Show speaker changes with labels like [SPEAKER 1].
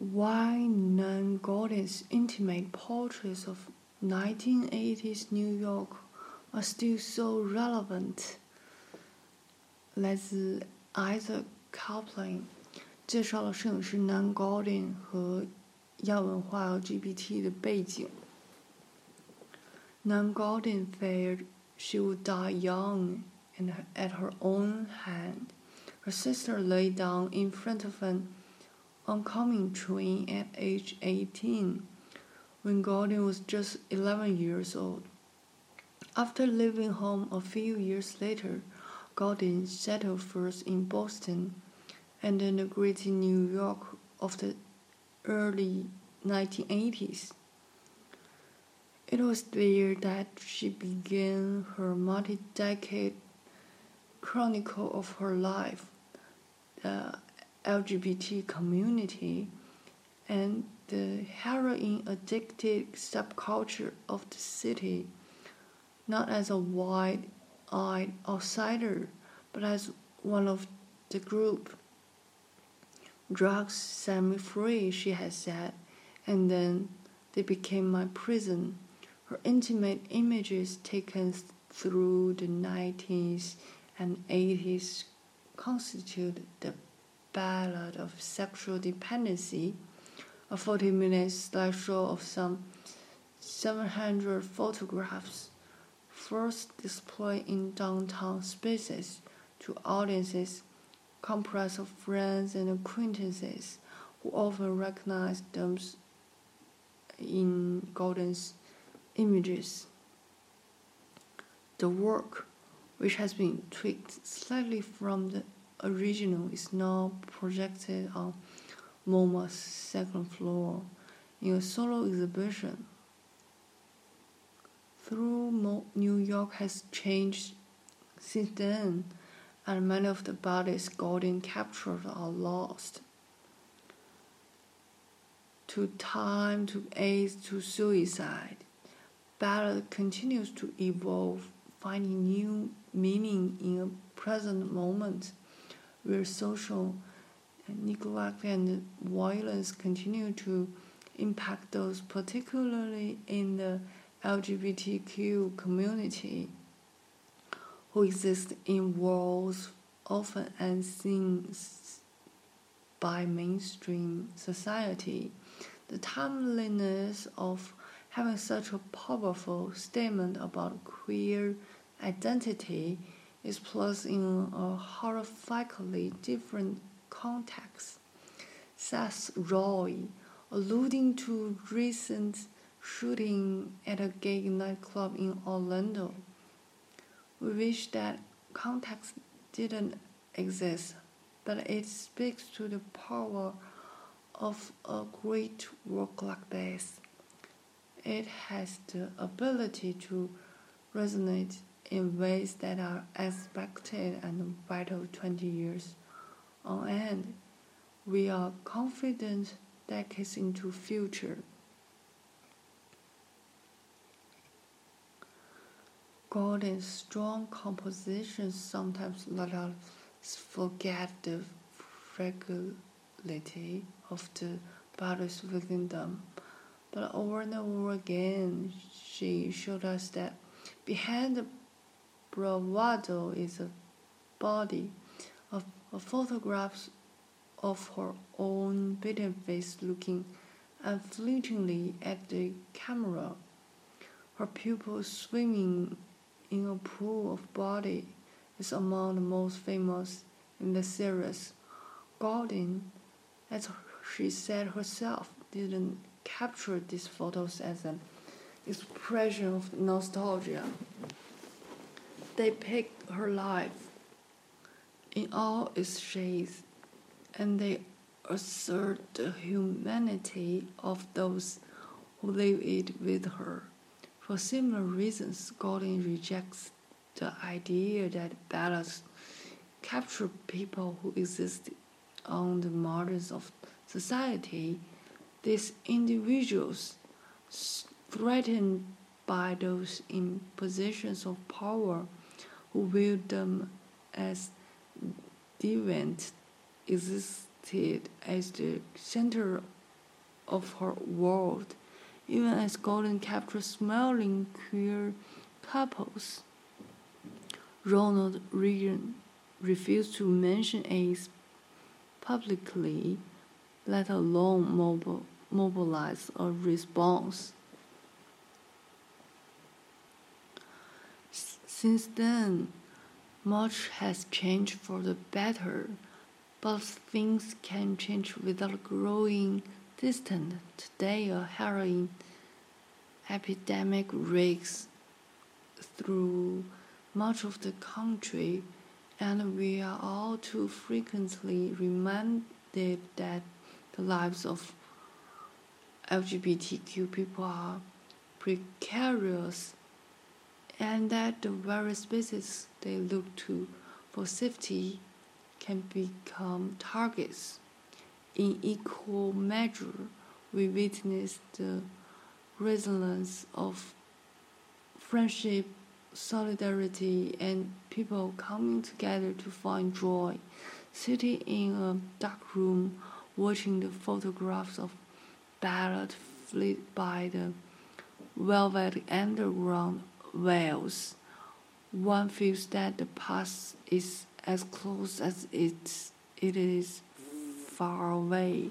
[SPEAKER 1] Why Nan Goldin's intimate portraits of 1980s New York are still so relevant？来自 Isaac Kaplan 介绍了摄影师 Nan Goldin 和亚文化 LGBT 的背景。Nan Goldin feared she would die young and at her own hand. Her sister lay down in front of an oncoming train at age 18 when Goldin was just 11 years old. After leaving home a few years later, Goldin settled first in Boston and then the greater New York of the early 1980s. It was there that she began her multi decade chronicle of her life, the LGBT community, and the heroin addicted subculture of the city, not as a wide eyed outsider, but as one of the group. Drugs set me free, she had said, and then they became my prison. Her intimate images taken through the 90s and 80s constitute the Ballad of Sexual Dependency, a 40 minute slideshow of some 700 photographs, first displayed in downtown spaces to audiences comprised of friends and acquaintances who often recognize them in Goldin's images. The work, which has been tweaked slightly from the original, is now projected on MoMA's second floor in a solo exhibition. Through New York has changed since then, and many of the bodies Goldin captured are lost. To time, to AIDS, to suicide, ballad continues to evolve, finding new meaning in a present moment where social neglect and violence continue to impact those, particularly in the LGBTQ community who exist in worlds often unseen by mainstream society. The timeliness of having such a powerful statement about queer identity is placed in a horrifically different context. Seth Roy, alluding to recent shooting at a gay nightclub in Orlando, we wish that context didn't exist, but it speaks to the power of a great work like this. It has the ability to resonate in ways that are expected and vital 20 years on end. We are confident decades into future Goldin's strong compositions sometimes let us forget the fragility of the bodies within them. But over and over again, she showed us that behind the bravado is a body, of photographs of her own beaten face looking unflinchingly at the camera, her pupils swimming in a pool of body is among the most famous in the series. Goldin, as she said herself, didn't capture these photos as an expression of nostalgia. They picked her life in all its shades, and they assert the humanity of those who live it with her. For similar reasons, Goldin rejects the idea that ballads capture people who exist on the margins of society. These individuals, threatened by those in positions of power who viewed them as deviant, existed as the center of her world, even as Goldin captured smiling queer couples. Ronald Reagan refused to mention AIDS publicly, let alone mobil mobilize a response. Since then, much has changed for the better, but things can change without growing distant. Today, a heroin epidemic rakes through much of the country, and we are all too frequently reminded that the lives of LGBTQ people are precarious and that the very spaces they look to for safety can become targets. In equal measure, we witness the resilience of friendship, solidarity, and people coming together to find joy. Sitting in a dark room, watching the photographs of ballad flit by the velvet underground wails, one feels that the past is as close as it's, it is far away.